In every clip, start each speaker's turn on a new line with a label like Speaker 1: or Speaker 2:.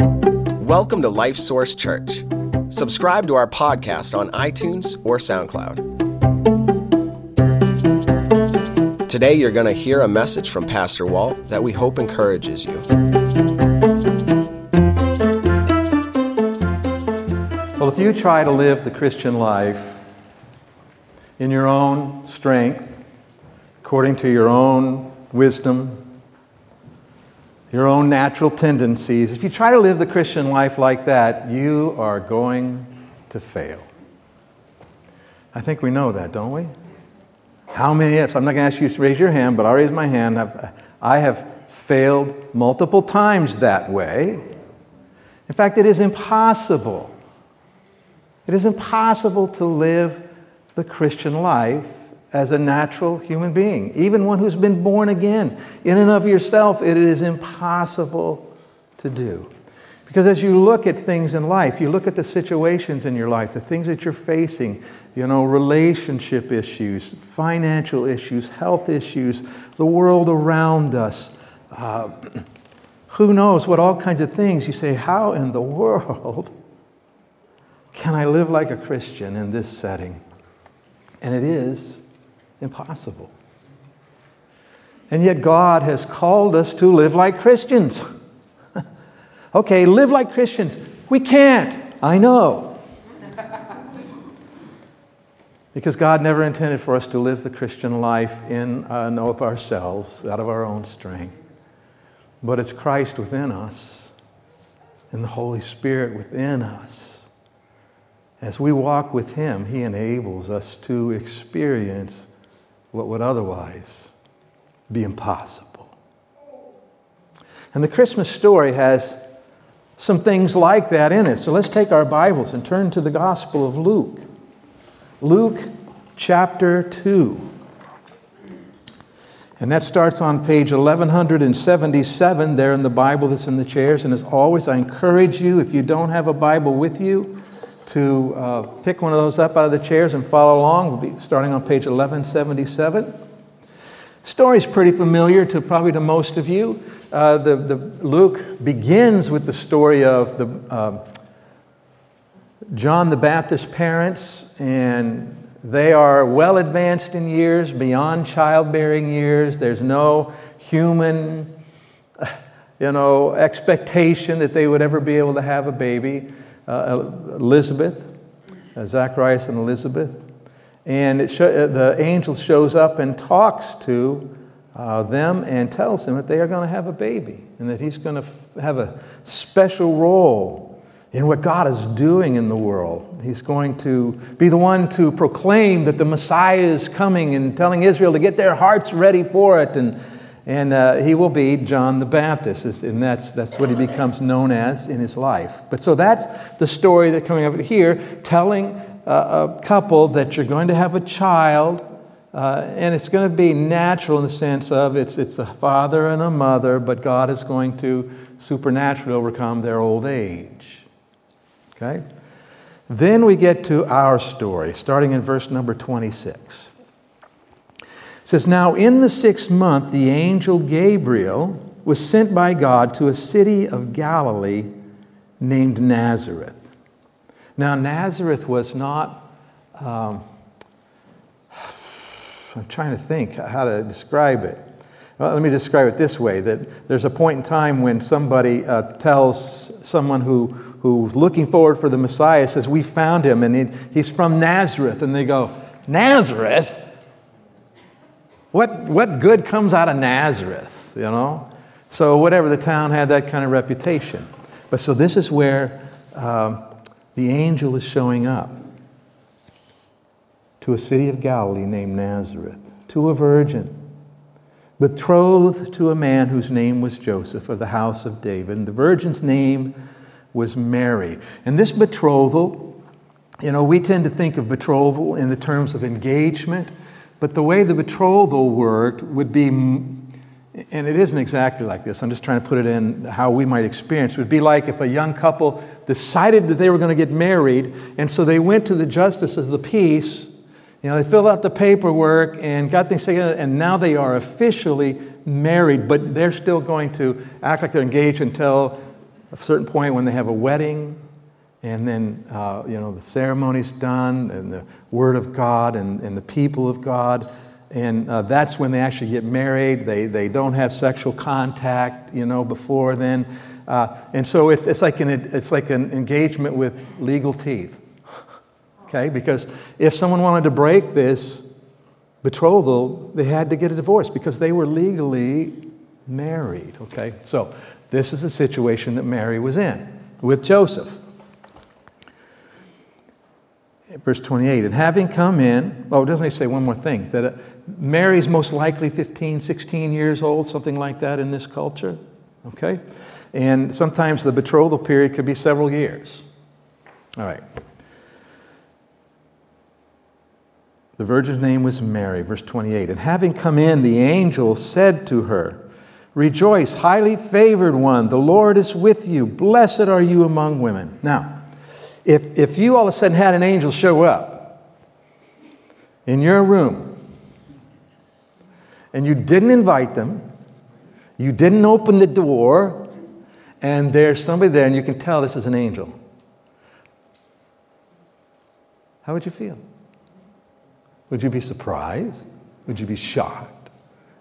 Speaker 1: Welcome to Life Source Church. Subscribe to our podcast on iTunes or SoundCloud. Today, you're going to hear a message from Pastor Walt that we hope encourages you.
Speaker 2: Well, if you try to live the Christian life in your own strength, according to your own wisdom, your own natural tendencies, if you try to live the Christian life like that, you are going to fail. I think we know that, don't we? How many ifs? I'm not going to ask you to raise your hand, but I'll raise my hand. I've, I have failed multiple times that way. In fact, it is impossible. It is impossible to live the Christian life as a natural human being, even one who's been born again. In and of yourself, it is impossible to do. Because as you look at things in life, you look at the situations in your life, the things that you're facing, you know, relationship issues, financial issues, health issues, the world around us, uh, who knows what all kinds of things. You say, How in the world can I live like a Christian in this setting? And it is impossible. And yet, God has called us to live like Christians. okay, live like Christians. We can't. I know. because God never intended for us to live the Christian life in uh, and of ourselves, out of our own strength. But it's Christ within us and the Holy Spirit within us. As we walk with Him, He enables us to experience what would otherwise be impossible. And the Christmas story has some things like that in it. So let's take our Bibles and turn to the Gospel of Luke. Luke chapter 2. And that starts on page 1177 there in the Bible that's in the chairs. And as always, I encourage you, if you don't have a Bible with you, to uh, pick one of those up out of the chairs and follow along. We'll be starting on page 1177. Story is pretty familiar to probably to most of you. Uh, the, the, Luke begins with the story of the, uh, John the Baptist's parents, and they are well advanced in years, beyond childbearing years. There's no human, you know, expectation that they would ever be able to have a baby uh, Elizabeth, uh, Zacharias and Elizabeth. And it uh, the angel shows up and talks to uh, them and tells them that they are going to have a baby and that he's going to f- have a special role in what God is doing in the world. He's going to be the one to proclaim that the Messiah is coming and telling Israel to get their hearts ready for it. And and uh, he will be John the Baptist, and that's, that's what he becomes known as in his life. But so that's the story that coming up here, telling a couple that you're going to have a child, uh, and it's going to be natural in the sense of it's, it's a father and a mother, but God is going to supernaturally overcome their old age. Okay? Then we get to our story, starting in verse number 26 says, Now in the sixth month, the angel Gabriel was sent by God to a city of Galilee named Nazareth. Now, Nazareth was not, um, I'm trying to think how to describe it. Well, let me describe it this way that there's a point in time when somebody uh, tells someone who, who's looking forward for the Messiah, says, We found him, and he, he's from Nazareth. And they go, Nazareth? What, what good comes out of Nazareth, you know? So, whatever, the town had that kind of reputation. But so, this is where um, the angel is showing up to a city of Galilee named Nazareth, to a virgin, betrothed to a man whose name was Joseph of the house of David. And the virgin's name was Mary. And this betrothal, you know, we tend to think of betrothal in the terms of engagement but the way the betrothal worked would be, and it isn't exactly like this, I'm just trying to put it in how we might experience. It would be like if a young couple decided that they were going to get married, and so they went to the justices of the peace. You know, they filled out the paperwork and got things together, and now they are officially married, but they're still going to act like they're engaged until a certain point when they have a wedding, and then uh, you know the ceremony's done, and the Word of God and, and the people of God, and uh, that's when they actually get married. They, they don't have sexual contact, you know, before then. Uh, and so it's, it's, like an, it's like an engagement with legal teeth. Okay? Because if someone wanted to break this betrothal, they had to get a divorce because they were legally married. Okay? So this is the situation that Mary was in with Joseph. Verse 28, and having come in, oh, doesn't he say one more thing? That uh, Mary's most likely 15, 16 years old, something like that in this culture. Okay? And sometimes the betrothal period could be several years. All right. The virgin's name was Mary, verse 28. And having come in, the angel said to her, Rejoice, highly favored one, the Lord is with you. Blessed are you among women. Now, if, if you all of a sudden had an angel show up in your room and you didn't invite them, you didn't open the door, and there's somebody there and you can tell this is an angel, how would you feel? Would you be surprised? Would you be shocked?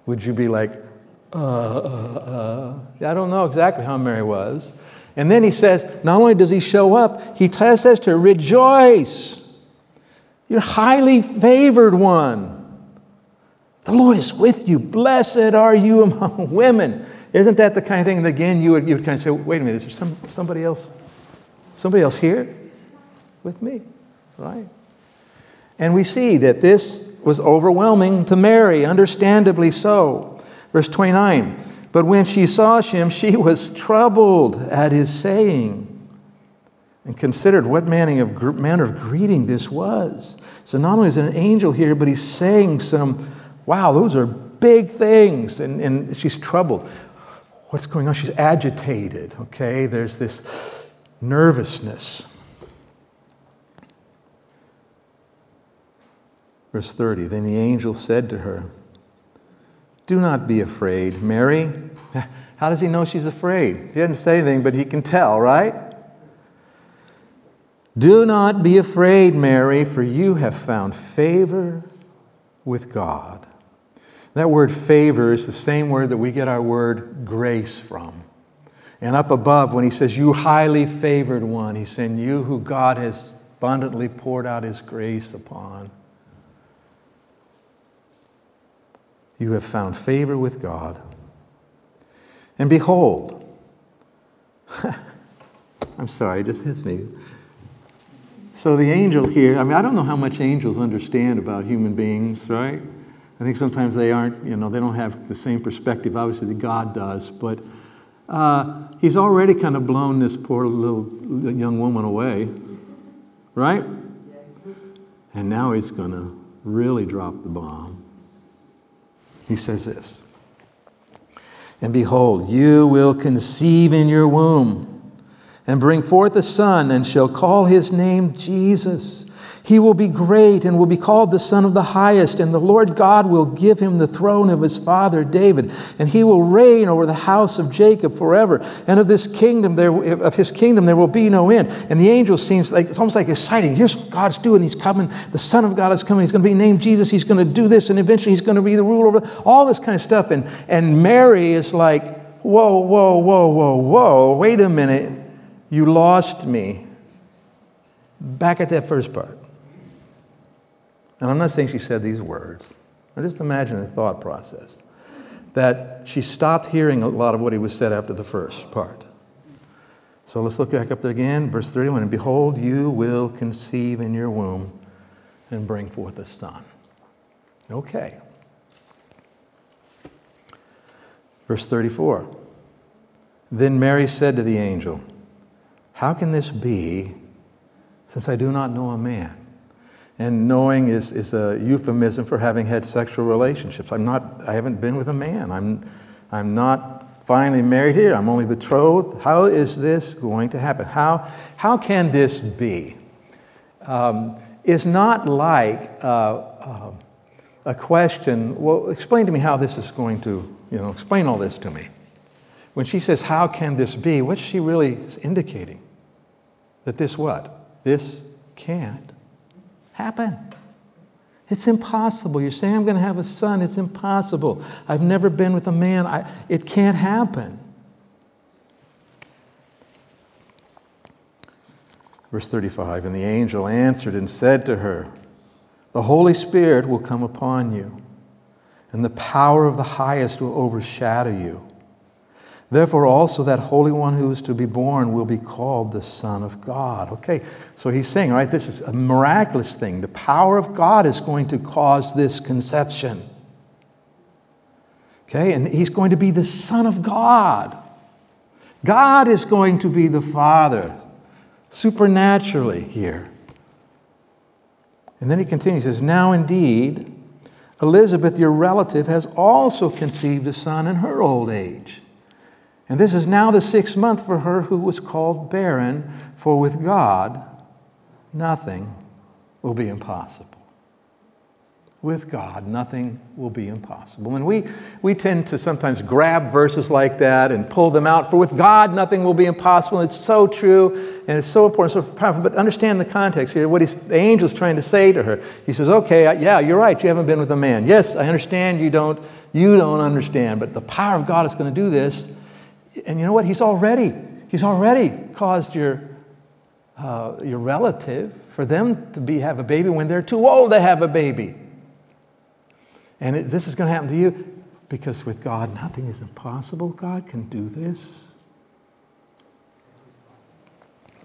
Speaker 2: Would you be like, uh, uh, uh? I don't know exactly how Mary was. And then he says, not only does he show up, he says to Rejoice! You're highly favored one. The Lord is with you. Blessed are you among women. Isn't that the kind of thing that again you would, you would kind of say, wait a minute, is there some, somebody else? Somebody else here with me? Right? And we see that this was overwhelming to Mary, understandably so. Verse 29 But when she saw him, she was troubled at his saying and considered what manner of, manner of greeting this was. So not only is an angel here, but he's saying some, wow, those are big things. And, and she's troubled. What's going on? She's agitated, okay? There's this nervousness. Verse 30 Then the angel said to her, Do not be afraid, Mary. How does he know she's afraid? He didn't say anything, but he can tell, right? Do not be afraid, Mary, for you have found favor with God. That word favor is the same word that we get our word grace from. And up above, when he says, You highly favored one, he's saying, You who God has abundantly poured out his grace upon. you have found favor with God. And behold, I'm sorry, it just hits me. So the angel here, I mean, I don't know how much angels understand about human beings, right? I think sometimes they aren't, you know, they don't have the same perspective, obviously, that God does. But uh, he's already kind of blown this poor little young woman away, right? And now he's going to really drop the bomb. He says this And behold, you will conceive in your womb and bring forth a son, and shall call his name Jesus. He will be great and will be called the Son of the Highest, and the Lord God will give him the throne of his father David, and he will reign over the house of Jacob forever. And of this kingdom, there, of his kingdom, there will be no end. And the angel seems like it's almost like exciting. Here's what God's doing. He's coming. The Son of God is coming. He's going to be named Jesus. He's going to do this, and eventually he's going to be the ruler over all this kind of stuff. And and Mary is like, whoa, whoa, whoa, whoa, whoa. Wait a minute. You lost me. Back at that first part. And I'm not saying she said these words. I just imagine the thought process that she stopped hearing a lot of what he was said after the first part. So let's look back up there again, verse 31. And behold, you will conceive in your womb and bring forth a son. Okay. Verse 34. Then Mary said to the angel, How can this be since I do not know a man? And knowing is, is a euphemism for having had sexual relationships. I'm not, I haven't been with a man. I'm, I'm not finally married here. I'm only betrothed. How is this going to happen? How, how can this be? Um, is not like uh, uh, a question, well, explain to me how this is going to, you know, explain all this to me. when she says, How can this be? What's she really indicating? That this what? This can't happen. It's impossible. You're saying I'm going to have a son. It's impossible. I've never been with a man. I, it can't happen. Verse 35 And the angel answered and said to her, The Holy Spirit will come upon you, and the power of the highest will overshadow you. Therefore, also that Holy One who is to be born will be called the Son of God. Okay, so he's saying, right, this is a miraculous thing. The power of God is going to cause this conception. Okay, and he's going to be the Son of God. God is going to be the Father, supernaturally here. And then he continues, he says, Now indeed, Elizabeth, your relative, has also conceived a son in her old age. And this is now the sixth month for her who was called barren, for with God nothing will be impossible. With God, nothing will be impossible. And we, we tend to sometimes grab verses like that and pull them out. For with God, nothing will be impossible. It's so true and it's so important, so powerful. But understand the context here. What the angel's trying to say to her. He says, Okay, yeah, you're right. You haven't been with a man. Yes, I understand you don't, you don't understand. But the power of God is going to do this. And you know what? He's already, he's already caused your, uh, your relative for them to be, have a baby when they're too old to have a baby. And it, this is going to happen to you because with God, nothing is impossible. God can do this.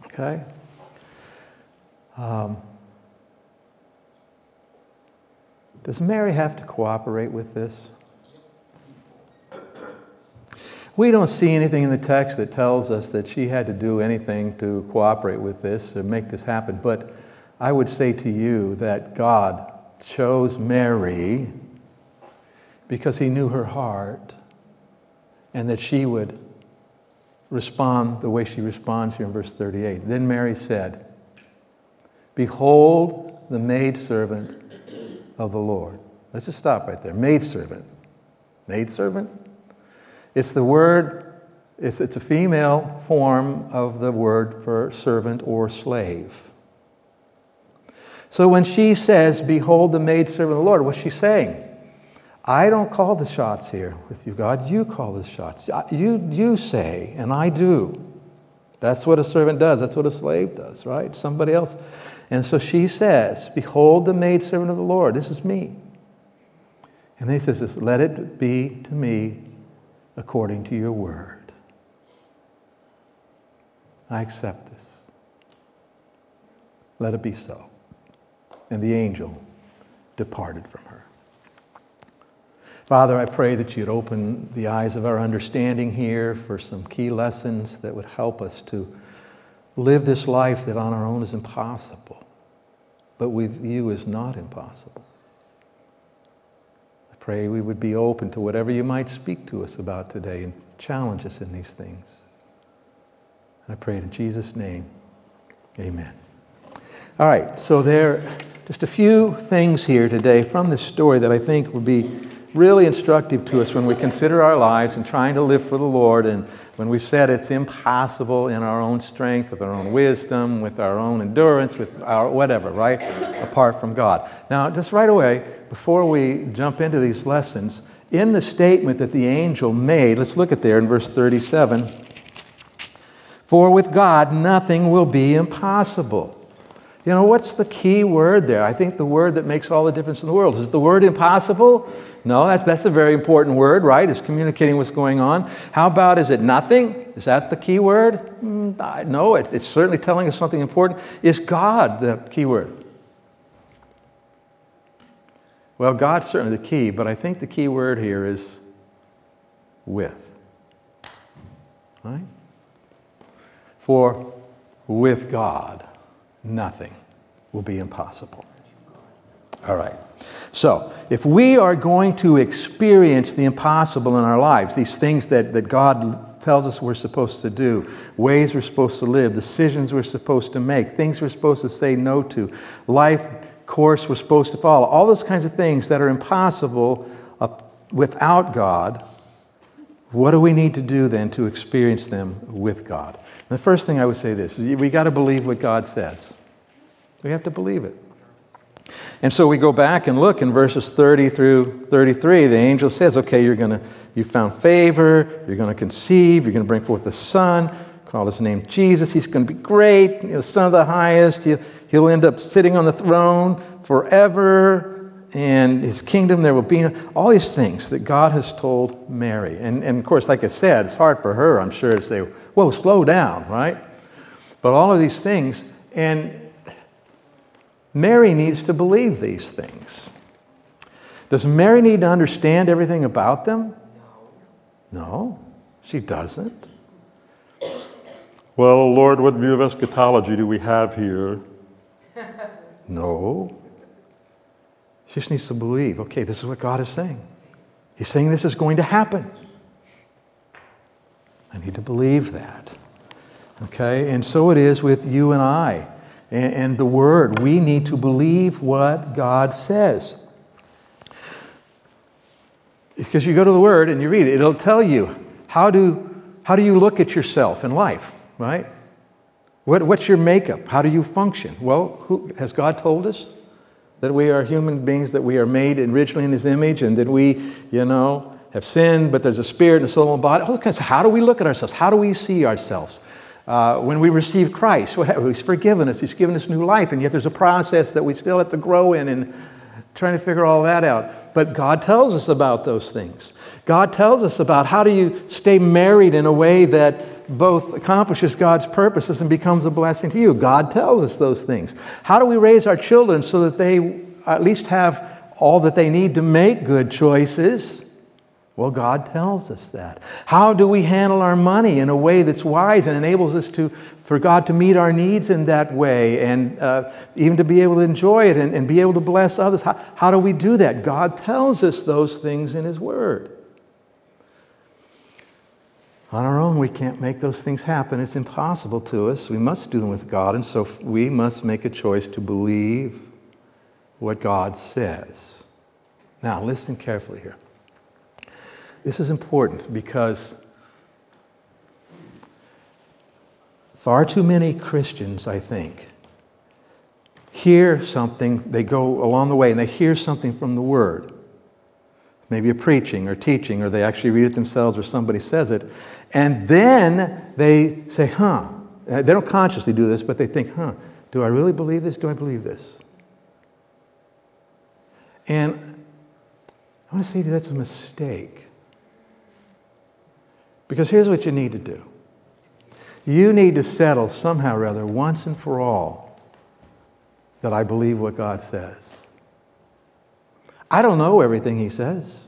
Speaker 2: Okay? Um, does Mary have to cooperate with this? We don't see anything in the text that tells us that she had to do anything to cooperate with this or make this happen. But I would say to you that God chose Mary because he knew her heart and that she would respond the way she responds here in verse 38. Then Mary said, Behold the maidservant of the Lord. Let's just stop right there. Maidservant. Maidservant? It's the word, it's, it's a female form of the word for servant or slave. So when she says, Behold the maidservant of the Lord, what's she saying? I don't call the shots here with you, God. You call the shots. You, you say, and I do. That's what a servant does. That's what a slave does, right? Somebody else. And so she says, Behold the maidservant of the Lord. This is me. And he says Let it be to me according to your word. I accept this. Let it be so. And the angel departed from her. Father, I pray that you'd open the eyes of our understanding here for some key lessons that would help us to live this life that on our own is impossible, but with you is not impossible pray we would be open to whatever you might speak to us about today and challenge us in these things. And I pray in Jesus' name. Amen. All right, so there are just a few things here today from this story that I think would be really instructive to us when we consider our lives and trying to live for the Lord and when we've said it's impossible in our own strength, with our own wisdom, with our own endurance, with our whatever, right? Apart from God. Now, just right away, before we jump into these lessons, in the statement that the angel made, let's look at there in verse 37 For with God nothing will be impossible. You know, what's the key word there? I think the word that makes all the difference in the world. Is the word impossible? No, that's, that's a very important word, right? It's communicating what's going on. How about is it nothing? Is that the key word? Mm, no, it, it's certainly telling us something important. Is God the key word? Well, God's certainly the key, but I think the key word here is with. Right? For with God, nothing will be impossible. All right. So, if we are going to experience the impossible in our lives, these things that, that God tells us we're supposed to do, ways we're supposed to live, decisions we're supposed to make, things we're supposed to say no to, life course we're supposed to follow, all those kinds of things that are impossible uh, without God, What do we need to do then to experience them with God? And the first thing I would say this we got to believe what God says. We have to believe it. And so we go back and look in verses 30 through 33. The angel says, Okay, you're gonna, you found favor, you're going to conceive, you're going to bring forth the son, call his name Jesus. He's going to be great, the son of the highest. He'll, he'll end up sitting on the throne forever and his kingdom there will be all these things that God has told Mary. And, and of course, like I said, it's hard for her, I'm sure, to say, whoa, slow down, right? But all of these things, and Mary needs to believe these things. Does Mary need to understand everything about them? No, she doesn't.
Speaker 3: Well, Lord, what view of eschatology do we have here?
Speaker 2: No. She just needs to believe okay, this is what God is saying. He's saying this is going to happen. I need to believe that. Okay? And so it is with you and I and, and the Word. We need to believe what God says. Because you go to the Word and you read it, it'll tell you how do, how do you look at yourself in life, right? What, what's your makeup? How do you function? Well, who, has God told us? that we are human beings, that we are made originally in His image, and that we, you know, have sinned, but there's a spirit and a soul and body. All kinds of, how do we look at ourselves? How do we see ourselves? Uh, when we receive Christ, He's forgiven us, He's given us new life, and yet there's a process that we still have to grow in and trying to figure all that out. But God tells us about those things. God tells us about how do you stay married in a way that both accomplishes God's purposes and becomes a blessing to you. God tells us those things. How do we raise our children so that they at least have all that they need to make good choices? Well, God tells us that. How do we handle our money in a way that's wise and enables us to, for God to meet our needs in that way and uh, even to be able to enjoy it and, and be able to bless others? How, how do we do that? God tells us those things in His Word. On our own, we can't make those things happen. It's impossible to us. We must do them with God, and so we must make a choice to believe what God says. Now, listen carefully here. This is important because far too many Christians, I think, hear something, they go along the way and they hear something from the Word. Maybe a preaching or teaching, or they actually read it themselves or somebody says it, and then they say, huh. Uh, they don't consciously do this, but they think, huh, do I really believe this? Do I believe this? And I want to say to you that's a mistake. Because here's what you need to do you need to settle somehow or other, once and for all, that I believe what God says. I don't know everything He says,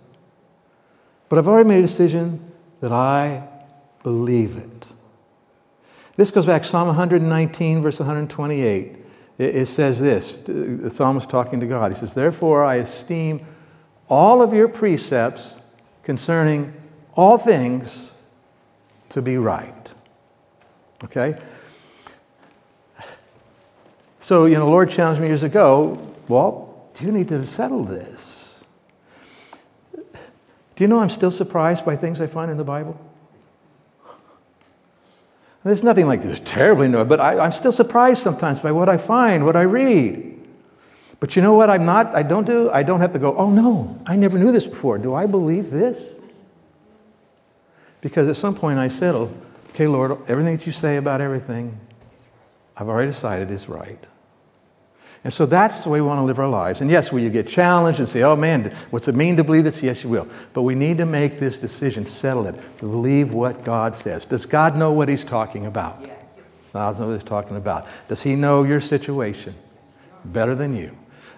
Speaker 2: but I've already made a decision that I believe it. This goes back to Psalm 119, verse 128. It, says this the psalmist talking to God. He says, Therefore, I esteem all of your precepts concerning all things to be right. Okay? So, you know, the Lord challenged me years ago, well, do you need to settle this. Do you know I'm still surprised by things I find in the Bible? There's nothing like this terribly new, but I, I'm still surprised sometimes by what I find, what I read. But you know what I'm not, I don't do? I don't have to go, oh no, I never knew this before. Do I believe this? Because at some point I settle, okay, Lord, everything that you say about everything, I've already decided is right. And so that's the way we want to live our lives. And yes, will you get challenged and say, oh man, what's it mean to believe this? Yes, you will. But we need to make this decision, settle it, to believe what God says. Does God know what He's talking about? Yes. God knows what He's talking about. Does He know your situation better than you?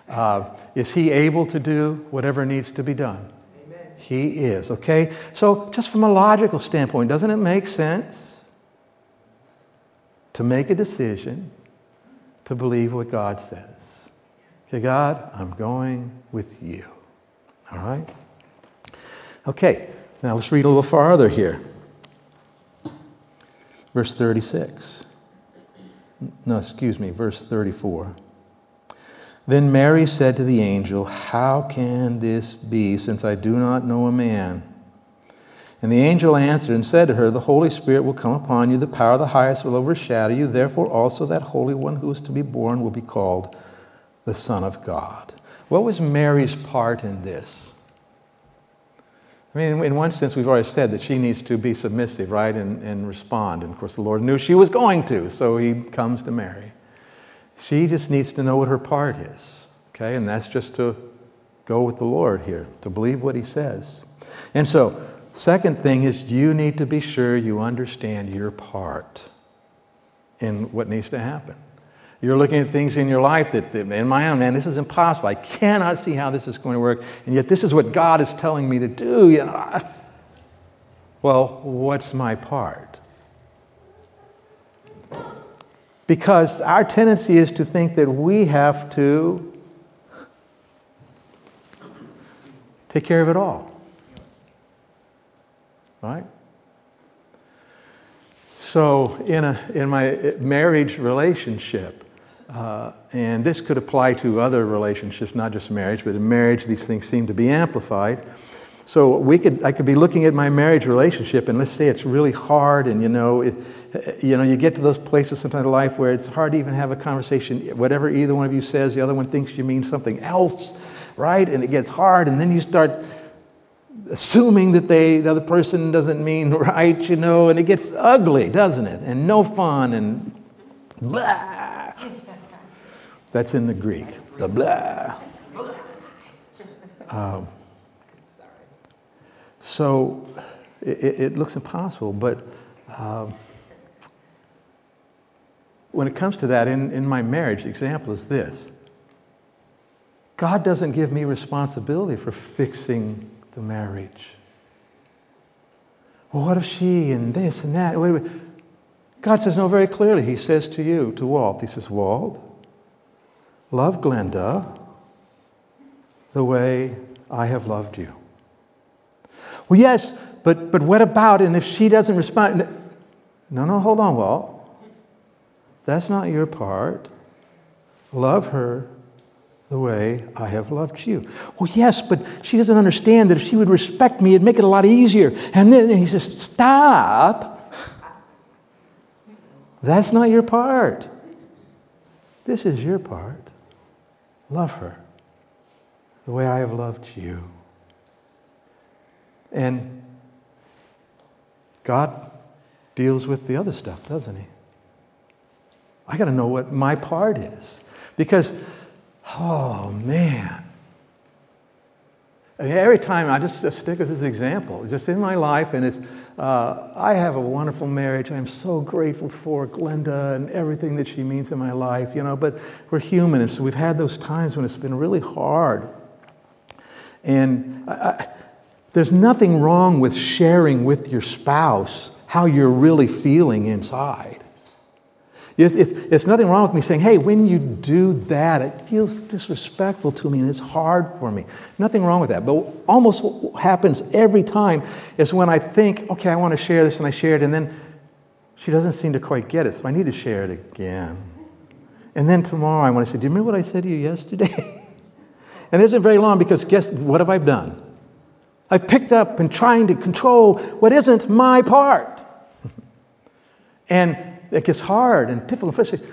Speaker 2: Uh, is He able to do whatever needs to be done? Amen. He is, okay? So, just from a logical standpoint, doesn't it make sense to make a decision to believe what God says? Okay, God, I'm going with you. All right? Okay, now let's read a little farther here. Verse 36. No, excuse me, verse 34. Then Mary said to the angel, How can this be, since I do not know a man? And the angel answered and said to her, The Holy Spirit will come upon you, the power of the highest will overshadow you. Therefore, also that Holy One who is to be born will be called the Son of God. What was Mary's part in this? I mean, in one sense, we've already said that she needs to be submissive, right, and, and respond. And of course, the Lord knew she was going to, so he comes to Mary. She just needs to know what her part is, okay? And that's just to go with the Lord here, to believe what he says. And so, second thing is you need to be sure you understand your part in what needs to happen. You're looking at things in your life that, in my own, man, this is impossible. I cannot see how this is going to work. And yet, this is what God is telling me to do. You know, well, what's my part? Because our tendency is to think that we have to take care of it all. Right? So, in, a, in my marriage relationship, uh, and this could apply to other relationships, not just marriage, but in marriage, these things seem to be amplified. So we could, I could be looking at my marriage relationship, and let's say it's really hard, and you know, it, you know, you get to those places sometimes in life where it's hard to even have a conversation. Whatever either one of you says, the other one thinks you mean something else, right? And it gets hard, and then you start assuming that they, the other person doesn't mean right, you know, and it gets ugly, doesn't it? And no fun, and blah. That's in the Greek, the blah. Um, so it, it, looks impossible, but um, when it comes to that, in, in my marriage, the example is this God doesn't give me responsibility for fixing the marriage. Well, what if she and this and that? God says no very clearly. He says to you, to Walt, He says, Walt, Love Glenda the way I have loved you. Well, yes, but, but what about, and if she doesn't respond? No, no, hold on, Walt. That's not your part. Love her the way I have loved you. Well, yes, but she doesn't understand that if she would respect me, it'd make it a lot easier. And then he says, Stop. That's not your part. This is your part. Love her the way I have loved you. And God deals with the other stuff, doesn't He? I got to know what my part is. Because, oh man, every time I just, just, stick with this example, just in my life, and it's, uh, I have a wonderful marriage. I'm so grateful for Glenda and everything that she means in my life, you know, but we're human, and so we've had those times when it's been really hard. And I, I, there's nothing wrong with sharing with your spouse how you're really feeling inside. It's, it's, it's, nothing wrong with me saying, hey, when you do that, it feels disrespectful to me and it's hard for me. Nothing wrong with that. But almost what happens every time is when I think, okay, I want to share this and I share it, and then she doesn't seem to quite get it, so I need to share it again. And then tomorrow I want to say, do you remember what I said to you yesterday? and it isn't very long because guess what have I done? I've picked up and trying to control what isn't my part. and it gets hard and difficult and frustrating.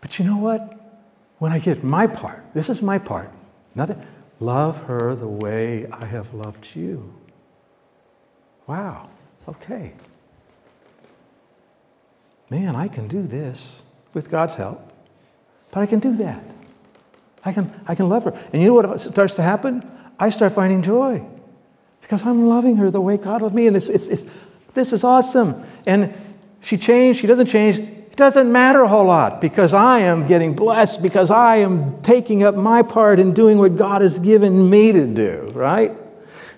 Speaker 2: But you know what? When I get my part, this is my part. Nothing. Love her the way I have loved you. Wow. Okay. Man, I can do this with God's help. But I can do that. I can, I can love her. And you know what starts to happen? I start finding joy because I'm loving her the way God loved me. And it's, it's, it's, this is awesome. And she changed, she doesn't change. It doesn't matter a whole lot because I am getting blessed, because I am taking up my part in doing what God has given me to do, right?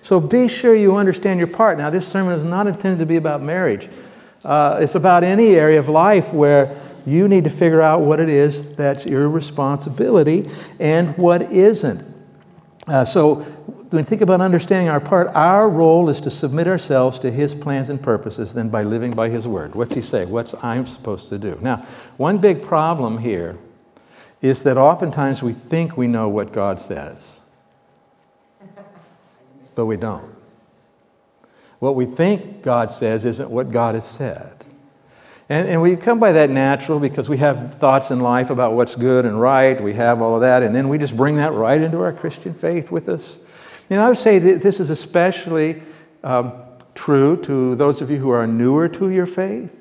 Speaker 2: So be sure you understand your part. Now, this sermon is not intended to be about marriage, uh, it's about any area of life where you need to figure out what it is that's your responsibility and what isn't. Uh, so when we think about understanding our part, our role is to submit ourselves to His plans and purposes, then by living by His word. What's He say? What's I'm supposed to do? Now, one big problem here is that oftentimes we think we know what God says, but we don't. What we think God says isn't what God has said. And, and we come by that natural because we have thoughts in life about what's good and right. We have all of that. And then we just bring that right into our Christian faith with us. You know, I would say that this is especially um, true to those of you who are newer to your faith.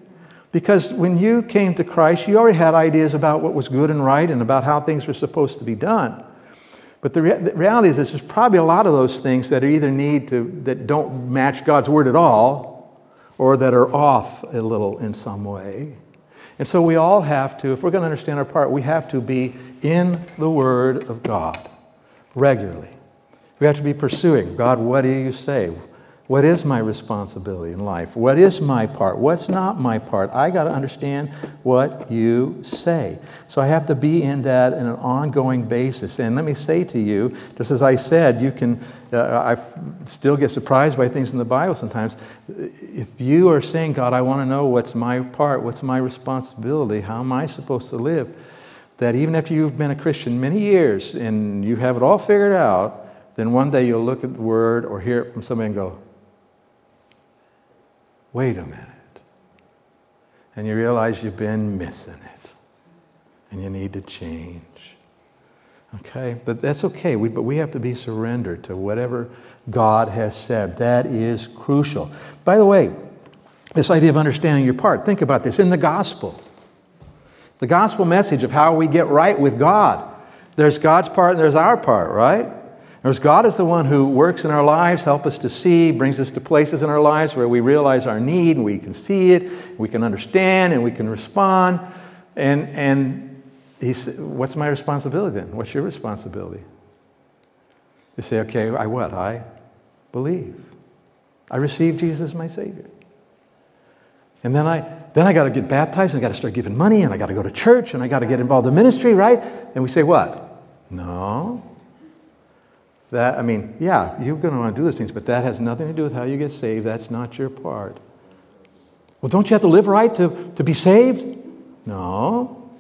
Speaker 2: Because when you came to Christ, you already had ideas about what was good and right and about how things were supposed to be done. But the, the reality is, there's probably a lot of those things that either need to, that don't match God's word at all, or that are off a little in some way. And so we all have to, if we're going to understand our part, we have to be in the Word of God regularly. We have to be pursuing God, what do you say? What is my responsibility in life? What is my part? What's not my part? I got to understand what you say. So I have to be in that in an ongoing basis. And let me say to you, just as I said, you can, uh, I still get surprised by things in the Bible sometimes. If you are saying, God, I want to know what's my part, what's my responsibility, how am I supposed to live, that even after you've been a Christian many years and you have it all figured out, then one day you'll look at the word or hear it from somebody and go, wait a minute. And you realize you've been missing it and you need to change. Okay? But that's okay. We, but we have to be surrendered to whatever God has said. That is crucial. By the way, this idea of understanding your part, think about this in the gospel. The gospel message of how we get right with God. There's God's part and there's our part, right? Whereas God is the one who works in our lives, help us to see, brings us to places in our lives where we realize our need and we can see it, we can understand, and we can respond. And, and he said, what's my responsibility then? What's your responsibility? You say, okay, I what? I believe. I receive Jesus as my Savior. And then I, then I got to get baptized and I got to start giving money and I got to go to church and I got to get involved in ministry, right? And we say, what? No. That, I mean, yeah, you're going to want to do those things, but that has nothing to do with how you get saved. That's not your part. Well, don't you have to live right to, to be saved? No,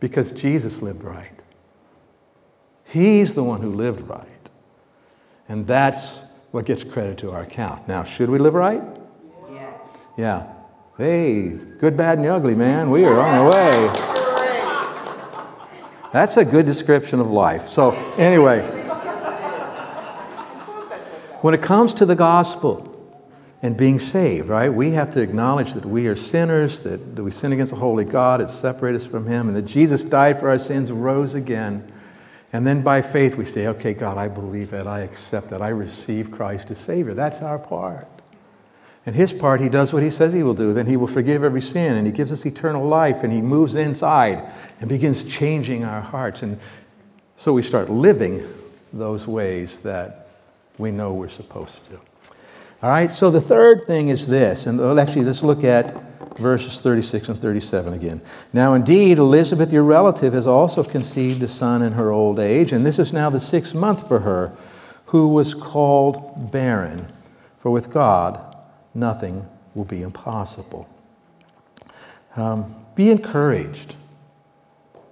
Speaker 2: because Jesus lived right. He's the one who lived right. And that's what gets credit to our account. Now, should we live right?
Speaker 4: Yes.
Speaker 2: Yeah. Hey, good, bad, and ugly, man. We are on the way. That's a good description of life. So, anyway. When it comes to the gospel and being saved, right, we have to acknowledge that we are sinners, that, that we sin against a holy God, it separates us from Him, and that Jesus died for our sins, rose again. And then by faith we say, okay, God, I believe that, I accept that, I receive Christ as Savior. That's our part. And his part, he does what he says he will do. Then he will forgive every sin, and he gives us eternal life, and he moves inside and begins changing our hearts. And so we start living those ways that we know we're supposed to. All right, so the third thing is this, and actually, let's look at verses 36 and 37 again. Now, indeed, Elizabeth, your relative, has also conceived a son in her old age, and this is now the sixth month for her, who was called barren. For with God, nothing will be impossible. Um, be encouraged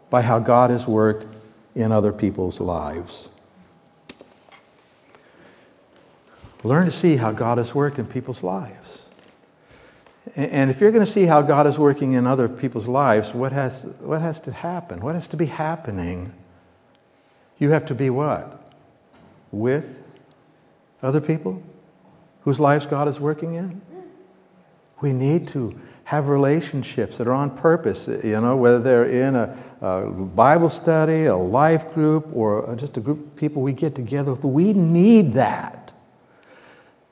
Speaker 2: by how God has worked in other people's lives. Learn to see how God has worked in people's lives. And if you're going to see how God is working in other people's lives, what has, what has to happen? What has to be happening? You have to be what? With other people whose lives God is working in? We need to have relationships that are on purpose, you know, whether they're in a, a, Bible study, a life group, or just a group of people we get together with. We need that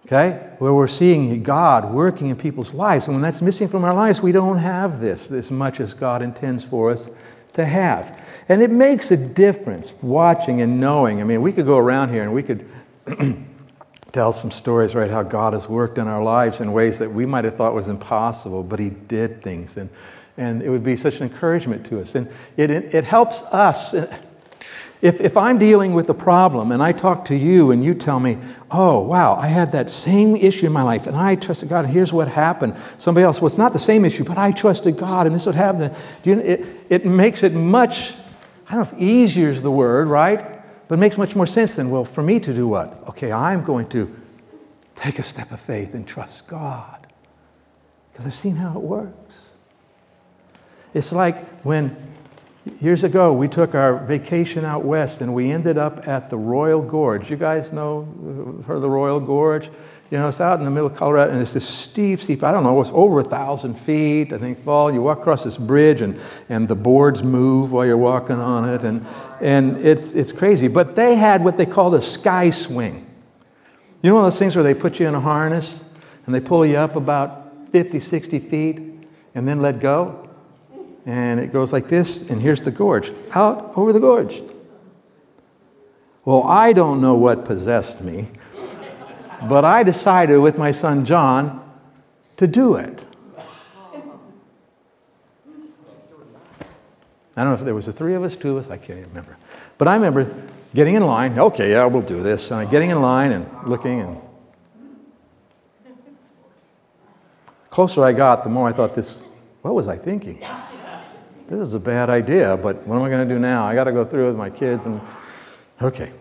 Speaker 2: okay? Where we're seeing God working in people's lives. And when that's missing from our lives, we don't have this as much as God intends for us to have. And it makes a difference watching and knowing. I mean, we could go around here and we could tell some stories, right, how God has worked in our lives in ways that we might have thought was impossible, but He did things. And, and it would be such an encouragement to us. And it, it, it helps us. If, if I'm dealing with a problem and I talk to you and you tell me, oh, wow, I had that same issue in my life and I trusted God and here's what happened. Somebody else, well, it's not the same issue, but I trusted God and this would happen. You know, It, it makes it much, I don't know if easier is the word, right? But it makes much more sense than, well, for me to do what? Okay, I'm going to take a step of faith and trust God. Because I've seen how it works. It's like when years ago we took our vacation out west and we ended up at the Royal Gorge. You guys know, heard of the Royal Gorge? You know, it's out in the middle of Colorado, and it's this steep, steep, I don't know, it's over a thousand feet, I think, fall. You walk across this bridge, and, and the boards move while you're walking on it, and, and it's, it's crazy. But they had what they called a sky swing. You know one of those things where they put you in a harness, and they pull you up about 50, 60 feet, and then let go? And it goes like this, and here's the gorge, out over the gorge. Well, I don't know what possessed me. But I decided with my son John to do it. I don't know if there was the three of us, two of us, I can't even remember. But I remember getting in line, okay, yeah, we'll do this. And getting in line and looking and the closer I got, the more I thought this, what was I thinking? This is a bad idea, but what am I going to do now? I got to go through with my kids and okay.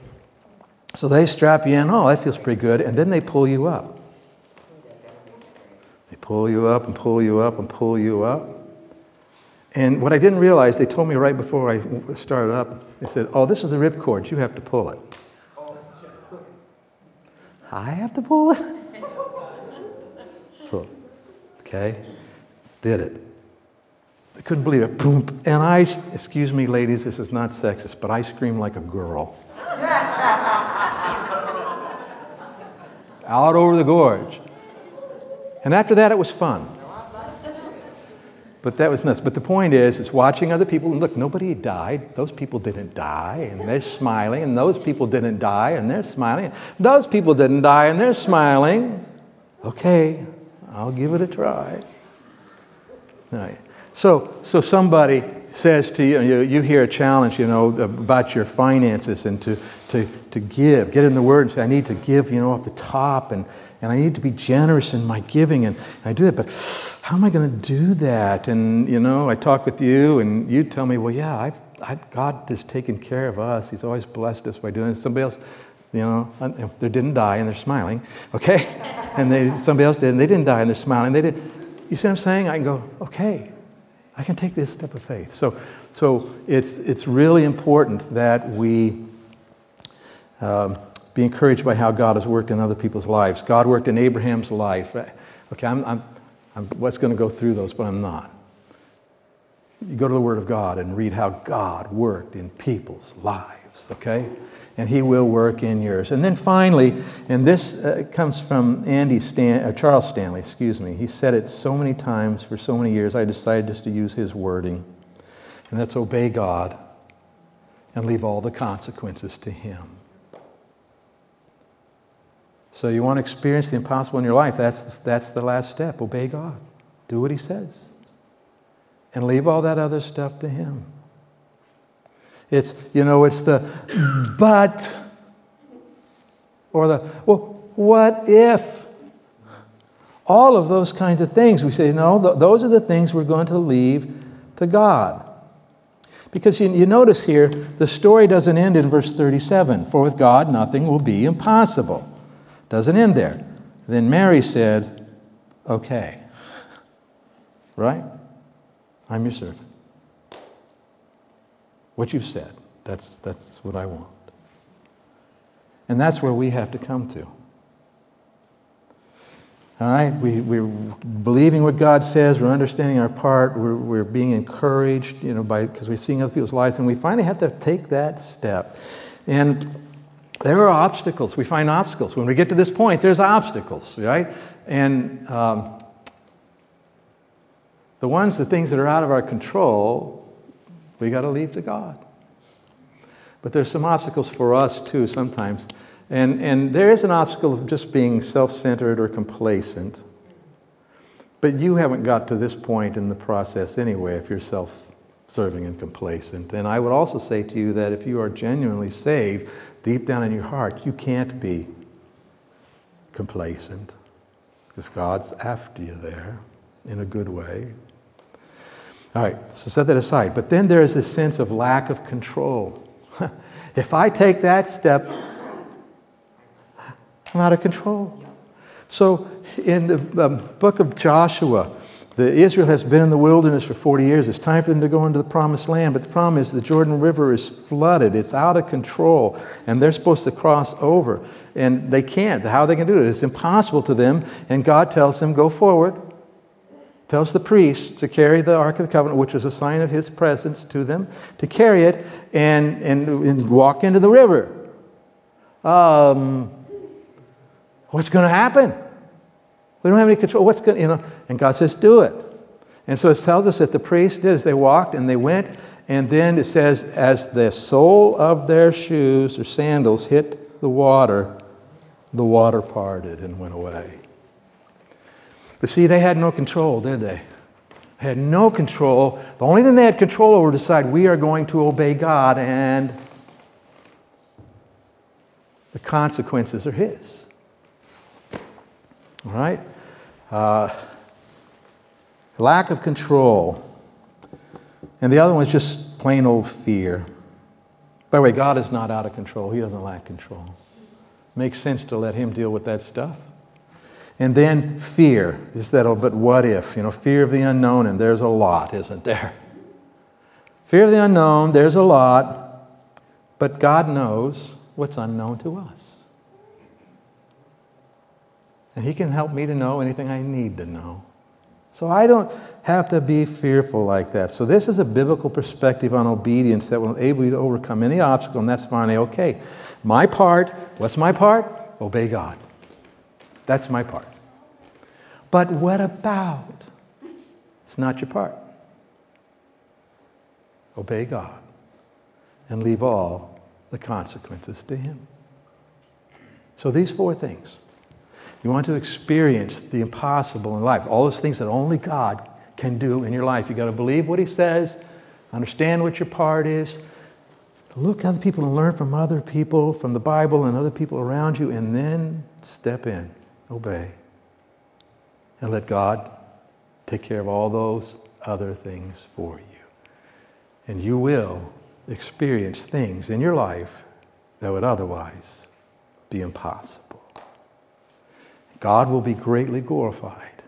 Speaker 2: So they strap you in. Oh, that feels pretty good. And then they pull you up. They pull you up and pull you up and pull you up. And what I didn't realize, they told me right before I started up, they said, Oh, this is the ripcord. You have to pull it. I have to pull it? Pull. Okay. Did it. I couldn't believe it. Boom. And I, excuse me, ladies, this is not sexist, but I screamed like a girl. out over the gorge. And after that, it was fun. But that was nuts. But the point is, it's watching other people. And look, nobody died. Those people didn't die, and they're smiling. And those people didn't die, and they're smiling. Those people didn't die, and they're smiling. Okay, I'll give it a try. All right. So, so somebody says to you, you, you hear a challenge, you know, about your finances and to, to, to give. Get in the Word and say, I need to give, you know, off the top and, and I need to be generous in my giving. And, and I do it, but how am I going to do that? And, you know, I talk with you and you tell me, well, yeah, I've, I, God has taken care of us. He's always blessed us by doing it. Somebody else, you know, they didn't die and they're smiling, okay? And they, somebody else did and they didn't die and they're smiling. They did. You see what I'm saying? I can go, okay, I can take this step of faith. So, so it's, it's really important that we um, be encouraged by how God has worked in other people's lives. God worked in Abraham's life. Okay, I'm, I'm, I'm what's going to go through those, but I'm not. You go to the Word of God and read how God worked in people's lives, okay? And He will work in yours. And then finally, and this uh, comes from Andy Stan, uh, Charles Stanley, excuse me. He said it so many times for so many years, I decided just to use his wording. And that's obey God and leave all the consequences to Him. So you want to experience the impossible in your life, that's the, that's the last step. Obey God. Do what He says. And leave all that other stuff to Him. It's, you know, it's the but or the, well, what if? All of those kinds of things. We say, no, th- those are the things we're going to leave to God. Because you, you notice here, the story doesn't end in verse 37 for with God nothing will be impossible. Doesn't end there. Then Mary said, okay. Right? I'm your servant. What you've said, that's, that's what I want. And that's where we have to come to. All right, we, we're believing what God says, we're understanding our part, we're, we're being encouraged, you know, because we're seeing other people's lives, and we finally have to take that step. And there are obstacles. We find obstacles. When we get to this point, there's obstacles, right? And um, the ones, the things that are out of our control, we got to leave to God. But there's some obstacles for us too sometimes. And, and there is an obstacle of just being self centered or complacent. But you haven't got to this point in the process anyway if you're self serving and complacent. And I would also say to you that if you are genuinely saved, deep down in your heart, you can't be complacent because God's after you there in a good way. All right, so set that aside. But then there's this sense of lack of control. if I take that step, I'm out of control. So in the um, book of Joshua, the Israel has been in the wilderness for 40 years. It's time for them to go into the promised land. But the problem is the Jordan River is flooded. It's out of control. And they're supposed to cross over. And they can't. How they to do it? It's impossible to them. And God tells them, go forward. Tells the priests to carry the Ark of the Covenant, which was a sign of his presence to them, to carry it and, and, and walk into the river. Um, what's going to happen? We don't have any control. What's going you know? And God says, do it. And so it tells us that the priests did as they walked and they went. And then it says, as the sole of their shoes or sandals hit the water, the water parted and went away. But see, they had no control, did they? They had no control. The only thing they had control over was decide we are going to obey God and the consequences are His. All right? Uh, lack of control. And the other one is just plain old fear. By the way, God is not out of control, He doesn't lack control. Makes sense to let Him deal with that stuff. And then fear is that, oh, but what if? You know, fear of the unknown, and there's a lot, isn't there? Fear of the unknown, there's a lot, but God knows what's unknown to us. And He can help me to know anything I need to know. So I don't have to be fearful like that. So this is a biblical perspective on obedience that will enable you to overcome any obstacle, and that's finally okay. My part, what's my part? Obey God. That's my part. But what about? It's not your part. Obey God and leave all the consequences to Him. So these four things you want to experience the impossible in life, all those things that only God can do in your life. You've got to believe what He says, understand what your part is, look at other people and learn from other people, from the Bible and other people around you, and then step in, obey, and let God take care of all those other things for you. And you will experience things in your life that would otherwise be impossible. God will be greatly glorified,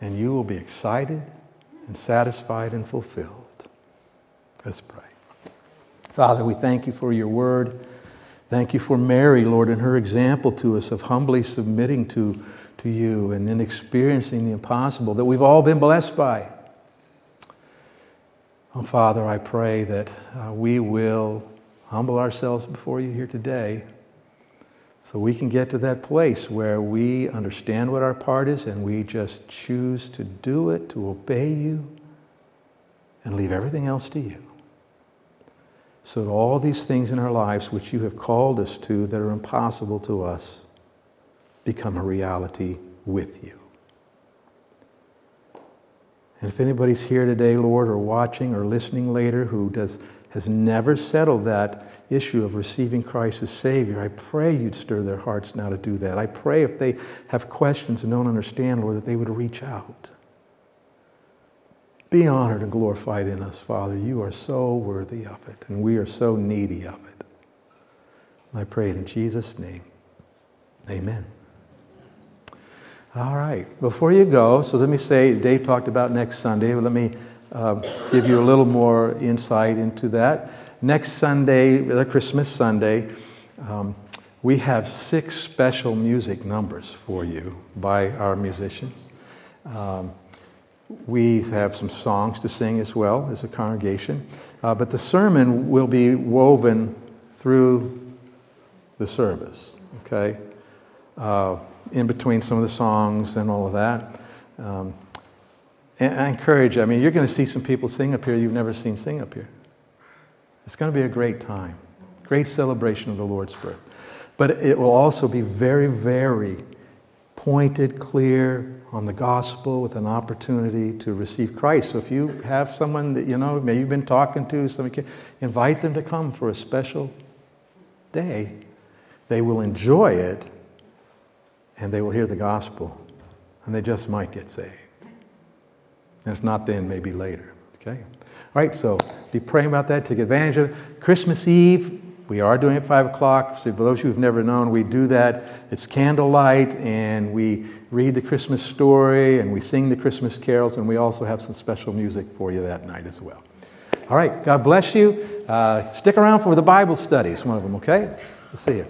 Speaker 2: and you will be excited and satisfied and fulfilled. Let's pray. Father, we thank you for your word. Thank you for Mary, Lord, and her example to us of humbly submitting to, to you and in experiencing the impossible that we've all been blessed by. Oh, Father, I pray that uh, we will humble ourselves before you here today so we can get to that place where we understand what our part is and we just choose to do it, to obey you, and leave everything else to you. So that all these things in our lives which you have called us to that are impossible to us become a reality with you. And if anybody's here today, Lord, or watching or listening later who does has never settled that issue of receiving Christ as Savior, I pray you'd stir their hearts now to do that. I pray if they have questions and don't understand, Lord, that they would reach out. Be honored and glorified in us, Father. You are so worthy of it, and we are so needy of it. I pray it in Jesus' name. Amen. All right. Before you go, so let me say, Dave talked about next Sunday. Let me uh, give you a little more insight into that. Next Sunday, the Christmas Sunday, um, we have six special music numbers for you by our musicians. Um, we have some songs to sing as well as a congregation, uh, but the sermon will be woven through the service, okay? Uh, in between some of the songs and all of that. Um, and I encourage I mean, you're going to see some people sing up here you've never seen sing up here. It's going to be a great time, great celebration of the Lord's birth. But it will also be very, very pointed, clear on the gospel with an opportunity to receive Christ. So if you have someone that you know, maybe you've been talking to, somebody, invite them to come for a special day. They will enjoy it and they will hear the gospel and they just might get saved. And if not then, maybe later. Okay? All right, so be praying about that. Take advantage of it. Christmas Eve, We are doing it at 5 o'clock. So for those who've never known, we do that. It's candlelight, and we read the Christmas story, and we sing the Christmas carols, and we also have some special music for you that night as well. All right, God bless you. Uh, stick around for the Bible studies, one of them, okay? We'll see you.